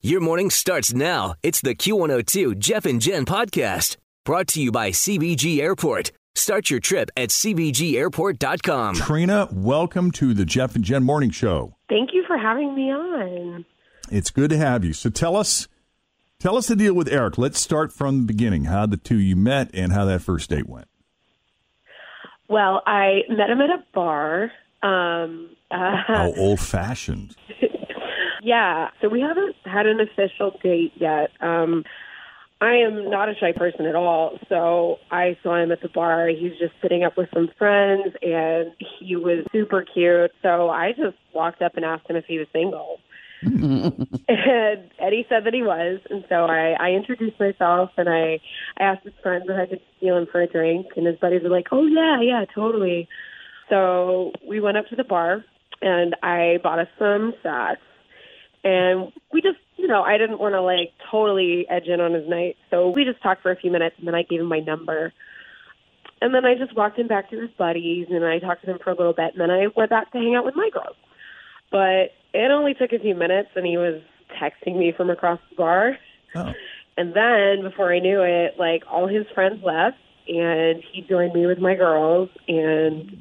Your morning starts now. It's the Q102 Jeff and Jen podcast brought to you by CVG Airport. Start your trip at CVGAirport.com. Trina, welcome to the Jeff and Jen Morning Show. Thank you for having me on. It's good to have you. So tell us, tell us the deal with Eric. Let's start from the beginning. How the two you met and how that first date went. Well, I met him at a bar. Um, uh, How old fashioned. yeah, so we haven't had an official date yet. Um, I am not a shy person at all, so I saw him at the bar. He was just sitting up with some friends, and he was super cute. So I just walked up and asked him if he was single. and Eddie said that he was, and so I, I introduced myself and I, I asked his friends if I could steal him for a drink, and his buddies were like, "Oh yeah, yeah, totally." So we went up to the bar, and I bought us some shots, and we just, you know, I didn't want to like totally edge in on his night, so we just talked for a few minutes, and then I gave him my number. And then I just walked him back to his buddies, and I talked to them for a little bit, and then I went back to hang out with my girls. But it only took a few minutes, and he was texting me from across the bar. Oh. And then before I knew it, like all his friends left, and he joined me with my girls, and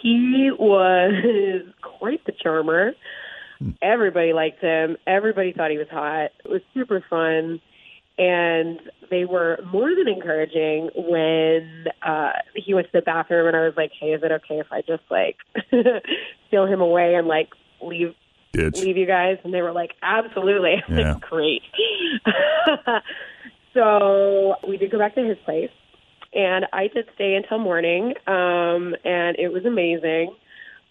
he was quite the charmer. Everybody liked him. Everybody thought he was hot. It was super fun. And they were more than encouraging when uh he went to the bathroom and I was like, Hey, is it okay if I just like steal him away and like leave Ditch. leave you guys? And they were like, Absolutely. Yeah. like, Great. so we did go back to his place and I did stay until morning, um, and it was amazing.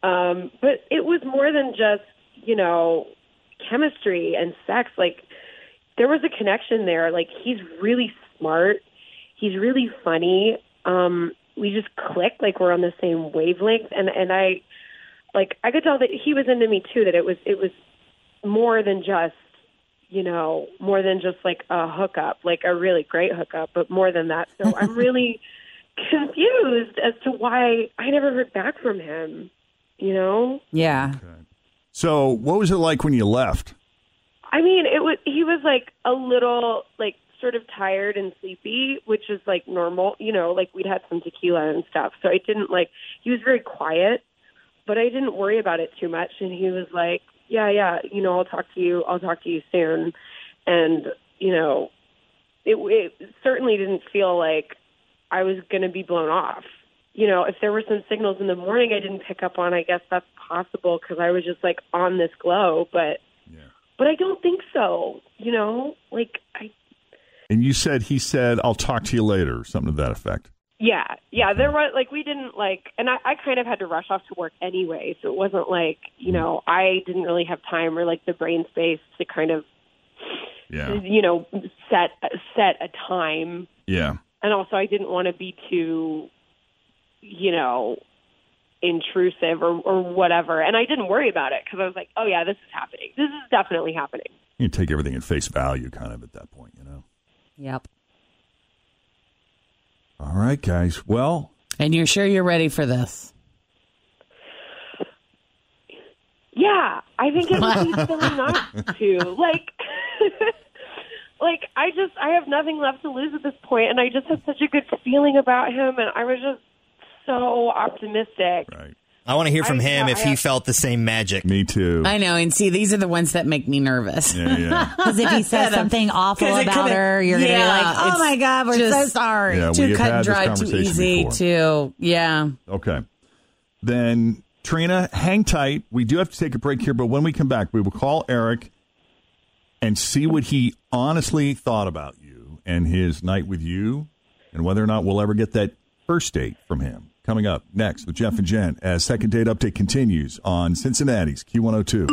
Um, but it was more than just, you know, chemistry and sex. Like there was a connection there. Like he's really smart. He's really funny. Um, we just clicked like we're on the same wavelength and, and I like I could tell that he was into me too, that it was it was more than just you know, more than just like a hookup, like a really great hookup, but more than that. So I'm really confused as to why I never heard back from him, you know? Yeah. So, what was it like when you left? I mean, it was he was like a little like sort of tired and sleepy, which is like normal, you know, like we'd had some tequila and stuff. So I didn't like he was very quiet, but I didn't worry about it too much and he was like, "Yeah, yeah, you know, I'll talk to you. I'll talk to you soon." And, you know, it it certainly didn't feel like I was going to be blown off. You know, if there were some signals in the morning I didn't pick up on, I guess that's possible because I was just like on this glow, but yeah. but I don't think so. You know, like I And you said he said, "I'll talk to you later," or something to that effect. yeah, yeah, there was like we didn't like and I, I kind of had to rush off to work anyway, so it wasn't like, you mm. know, I didn't really have time or like the brain space to kind of Yeah. you know, set set a time. Yeah. And also I didn't want to be too you know, intrusive or or whatever. And I didn't worry about it because I was like, "Oh yeah, this is happening. This is definitely happening." You take everything at face value, kind of at that point, you know. Yep. All right, guys. Well, And you're sure you're ready for this? Yeah, I think it would be silly not to. Like, like I just I have nothing left to lose at this point, and I just had such a good feeling about him, and I was just so optimistic. Right. I want to hear from I- him yeah, if I- he felt the same magic. Me too. I know. And see, these are the ones that make me nervous. Yeah, yeah. Because if he says something awful about her, you're going to be like, oh my God, we're so sorry. Yeah, too we have cut had and this dry, too conversation easy, before. too. Yeah. Okay. Then, Trina, hang tight. We do have to take a break here, but when we come back, we will call Eric and see what he honestly thought about you and his night with you and whether or not we'll ever get that first date from him. Coming up next with Jeff and Jen as second date update continues on Cincinnati's Q102.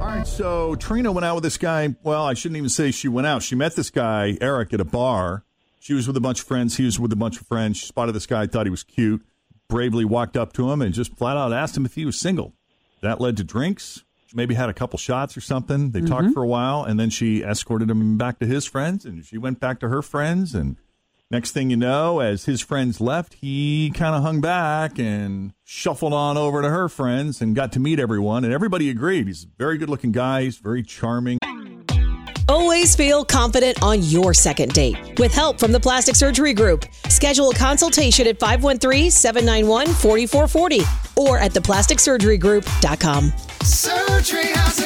All right, so Trina went out with this guy. Well, I shouldn't even say she went out. She met this guy, Eric, at a bar. She was with a bunch of friends. He was with a bunch of friends. She spotted this guy, thought he was cute, bravely walked up to him and just flat out asked him if he was single. That led to drinks. She maybe had a couple shots or something. They talked mm-hmm. for a while, and then she escorted him back to his friends, and she went back to her friends, and Next thing you know, as his friends left, he kind of hung back and shuffled on over to her friends and got to meet everyone. And everybody agreed. He's a very good looking guy. He's very charming. Always feel confident on your second date. With help from the Plastic Surgery Group, schedule a consultation at 513-791-4440 or at theplasticsurgerygroup.com. Surgery has an art.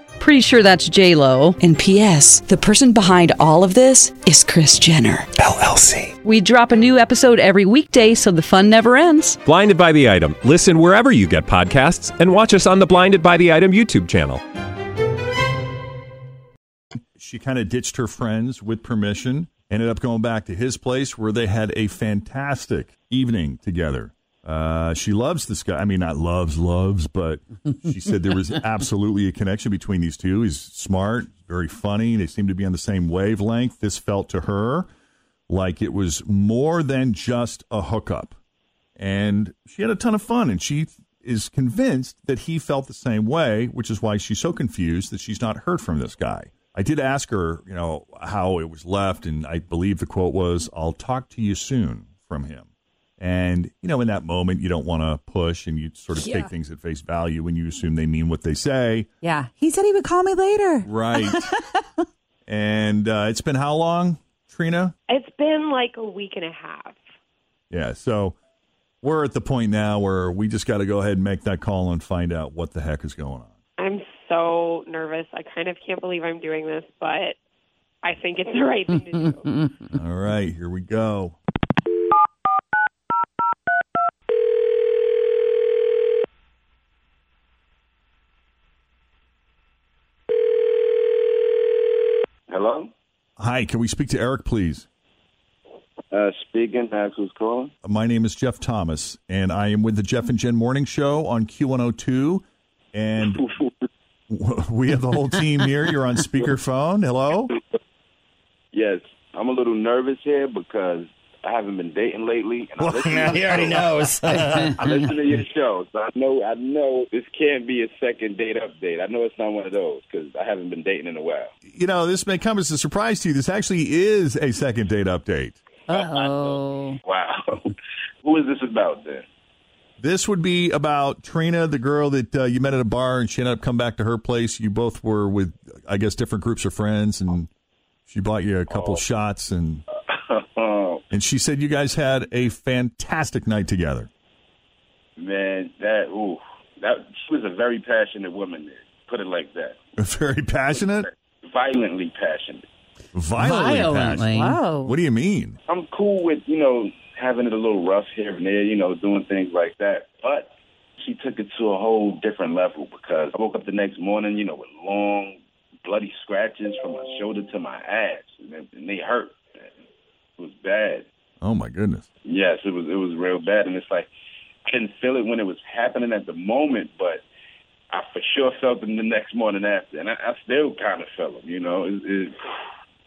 Pretty sure that's J Lo. And P.S. The person behind all of this is Kris Jenner LLC. We drop a new episode every weekday, so the fun never ends. Blinded by the item. Listen wherever you get podcasts, and watch us on the Blinded by the Item YouTube channel. She kind of ditched her friends with permission, ended up going back to his place where they had a fantastic evening together. Uh, she loves this guy. I mean, not loves, loves, but she said there was absolutely a connection between these two. He's smart, very funny. They seem to be on the same wavelength. This felt to her like it was more than just a hookup. And she had a ton of fun, and she is convinced that he felt the same way, which is why she's so confused that she's not heard from this guy. I did ask her, you know, how it was left, and I believe the quote was, I'll talk to you soon from him. And, you know, in that moment, you don't want to push and you sort of Yeah. take things at face value when you assume they mean what they say. Yeah. He said he would call me later. Right. and uh, it's been how long, Trina? It's been like a week and a half. Yeah. So we're at the point now where we just got to go ahead and make that call and find out what the heck is going on. I'm so nervous. I kind of can't believe I'm doing this, but I think it's the right thing to do. All right, here we go. Hello? Hi, can we speak to Eric, please? Uh, speaking, that's who's calling. My name is Jeff Thomas, and I am with the Jeff and Jen Morning Show on Q102. And we have the whole team here. You're on speakerphone. Hello? Yes, I'm a little nervous here because I haven't been dating lately. And I listen to he already knows. I listen to your show, so I know I know this can't be a second date update. I know it's not one of those because I haven't been dating in a while. You know, this may come as a surprise to you. This actually is a second date update. Uh-oh. Wow, who is this about then? This would be about Trina, the girl that uh, you met at a bar, and she ended up coming back to her place. You both were with, I guess, different groups of friends, and she bought you a couple shots, and Oh and she said you guys had a fantastic night together. man, that ooh, that she was a very passionate woman. There. Put it like that. Very passionate, Violently passionate. violently, Violently. passionate. Wow. What do you mean? I'm cool with, you know, having it a little rough here and there, you know, doing things like that. But she took it to a whole different level because I woke up the next morning, you know, with long, bloody scratches from my shoulder to my ass, and they, and they hurt. It was bad. Oh my goodness! Yes, it was. It was real bad, and it's like I didn't feel it when it was happening at the moment, but I for sure felt them the next morning after, and I, I still kind of felt them. You know, it, it,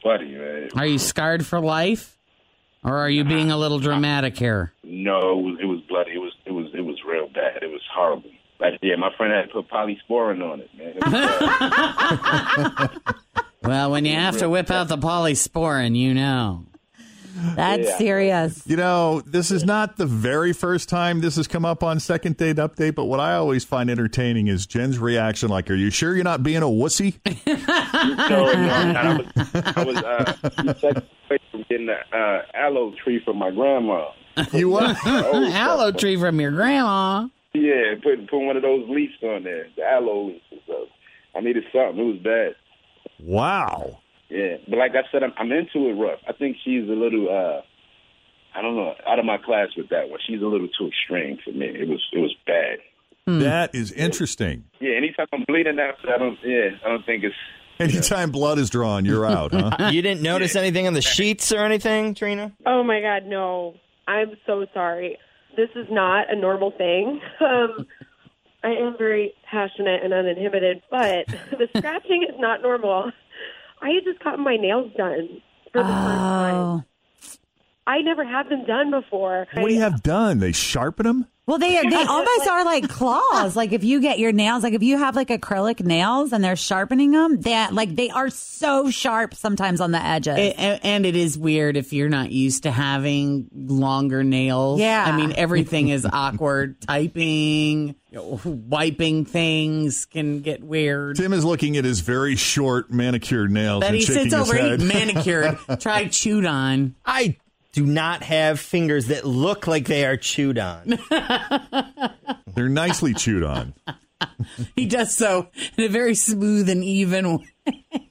buddy, man. Are you scarred for life? Or are you being a little dramatic here? No, it was it was bloody. It was it was it was real bad. It was horrible. Like yeah, my friend had to put polysporin on it, man. It. Well, when you have to whip out the polysporin, you know. That's Yeah. serious. You know, this is not the very first time this has come up on Second Date Update, but what I always find entertaining is Jen's reaction. Like, "Are you sure you're not being a wussy?" no, no, I was I was uh, away from getting the uh, aloe tree from my grandma. You what? Oh, Aloe tree from your grandma. Yeah, put put one of those leaves on there, the aloe leaves. and stuff. I needed something. It was bad. wow. Yeah, but like I said, I'm, I'm into it rough. I think she's a little, uh I don't know, out of my class with that one. She's a little too extreme for me. It was it was bad. That is interesting. Yeah, anytime I'm bleeding after, I don't. Yeah, I don't think it's. Anytime blood is drawn, you're out, huh? you didn't notice anything on the sheets or anything, Trina? Oh my God, no. I'm so sorry. This is not a normal thing. Um, I am very passionate and uninhibited, but the scratching is not normal. I had just gotten my nails done for the first oh. time. Oh. I never had them done before. What do you have done? They sharpen them? Well, they they almost are like claws. Like if you get your nails, like if you have like acrylic nails and they're sharpening them, that like they are so sharp sometimes on the edges. A- a- and it is weird if you're not used to having longer nails. Yeah. I mean, everything is awkward. Typing, wiping things can get weird. Tim is looking at his very short manicured nails That and he shaking sits his over, he manicured, try chewed on. I do not have fingers that look like they are chewed on. They're nicely chewed on. He does so in a very smooth and even way.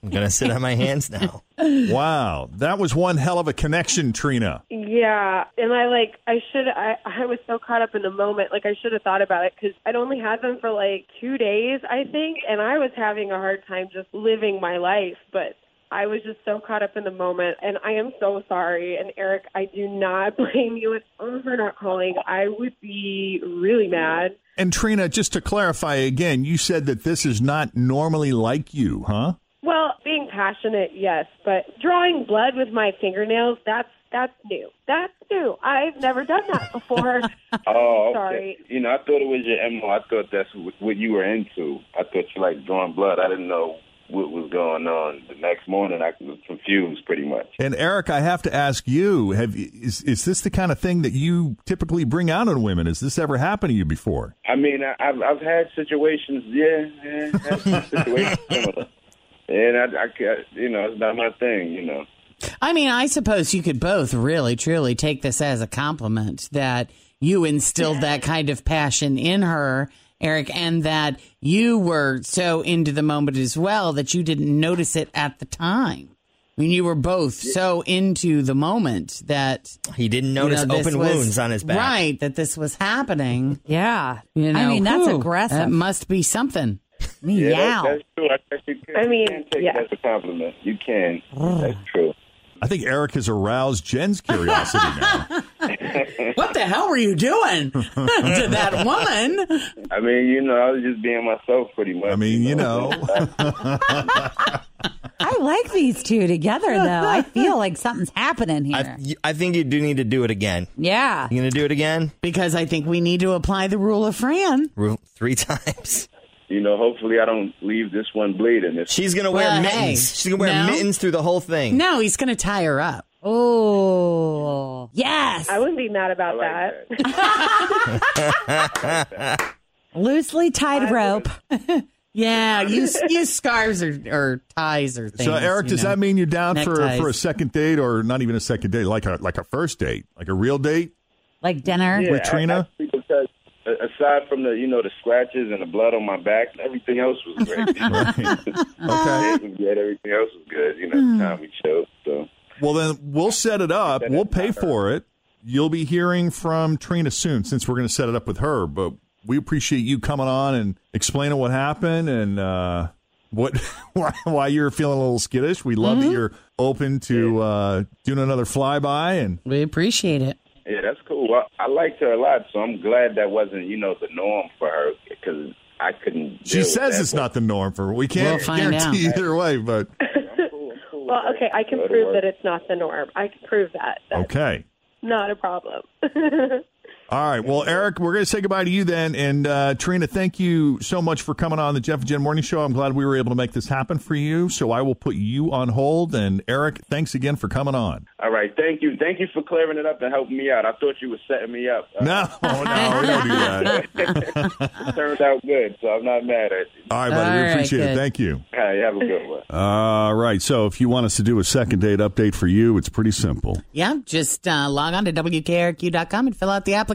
I'm gonna sit on my hands now. Wow, that was one hell of a connection, Trina. Yeah, and I like I should I I was so caught up in the moment. Like I should have thought about it because I'd only had them for like two days, I think, and I was having a hard time just living my life. But I was just so caught up in the moment, and I am so sorry. And Eric, I do not blame you at all for not calling. I would be really mad. And Trina, just to clarify again, you said that this is not normally like you, huh? Well, being passionate, yes, but drawing blood with my fingernails, that's that's new. That's new. I've never done that before. Oh, okay. Sorry. You know, I thought it was your MO. I thought that's what what you were into. I thought you liked drawing blood. I didn't know what was going on. The next morning, I was confused pretty much. And Eric, I have to ask you: Have is is this the kind of thing that you typically bring out in women? Has this ever happened to you before? I mean, I, I've I've had situations. Yeah, yeah had situations similar. And I, I, ca- you know, it's not my thing. You know. I mean, I suppose you could both really, truly take this as a compliment that you instilled that kind of passion in her, Eric, and that you were so into the moment as well that you didn't notice it at the time. I mean, you were both so into the moment that He didn't you notice know, open was- wounds on his back. Right, that this was happening. yeah. You know, I mean, that's whew, aggressive. That must be something. Yeah, Meow. that, that's true. I guess you can, I mean, you can take yeah. that as a compliment. You can. that's true. I think Eric has aroused Jen's curiosity now. What the hell were you doing to that woman? I mean, you know, I was just being myself pretty much. I mean, you know. I like these two together, though. I feel like something's happening here. I, I think you do need to do it again. yeah. You gonna do it again? Because I think we need to apply the rule of Fran. Ru- Three times. you know, hopefully I don't leave this one bleeding. It's, She's gonna wear Well, mittens. hey, She's gonna wear no. mittens through the whole thing. No, he's going to tie her up. Oh. Yes. I wouldn't be mad about like that. Loosely tied rope. Yeah, use use scarves or, or ties or things. so, Eric, does know. that mean you're down for Neckties. for a second date, or not even a second date, like a like a first date, like a real date? Like dinner. Yeah, With Trina? I- I- because uh, aside from the, you know, the scratches and the blood on my back, everything else was great. Okay. It was good. Everything else was good. You know, the time we chose. So Well, then we'll set it up. We'll pay for it. You'll be hearing from Trina soon, since we're going to set it up with her. But we appreciate you coming on and explaining what happened and uh, what why, why you're feeling a little skittish. We love that you're open to uh, doing another flyby. And We appreciate it. yeah, that's cool. I, I liked her a lot, so I'm glad that wasn't, you know, the norm for her because I couldn't. she says it's but- not the norm for her. We can't We'll find guarantee out. either way, but well, okay, I can prove that it's not the norm. I can prove that. That's okay. not a problem. All right. Well, Eric, we're going to say goodbye to you then. And uh, Trina, thank you so much for coming on the Jeff and Jen Morning Show. I'm glad we were able to make this happen for you. So I will put you on hold. And Eric, thanks again for coming on. All right, thank you, thank you for clearing it up and helping me out. I thought you were setting me up. Uh, No, no, we don't do that. it turned out good, so I'm not mad at you. All right, buddy. All we right, appreciate it. Thank you. All right, have a good one. All right. So if you want us to do a second date update for you, it's pretty simple. Yeah, just uh, log on to WKRQ.com and fill out the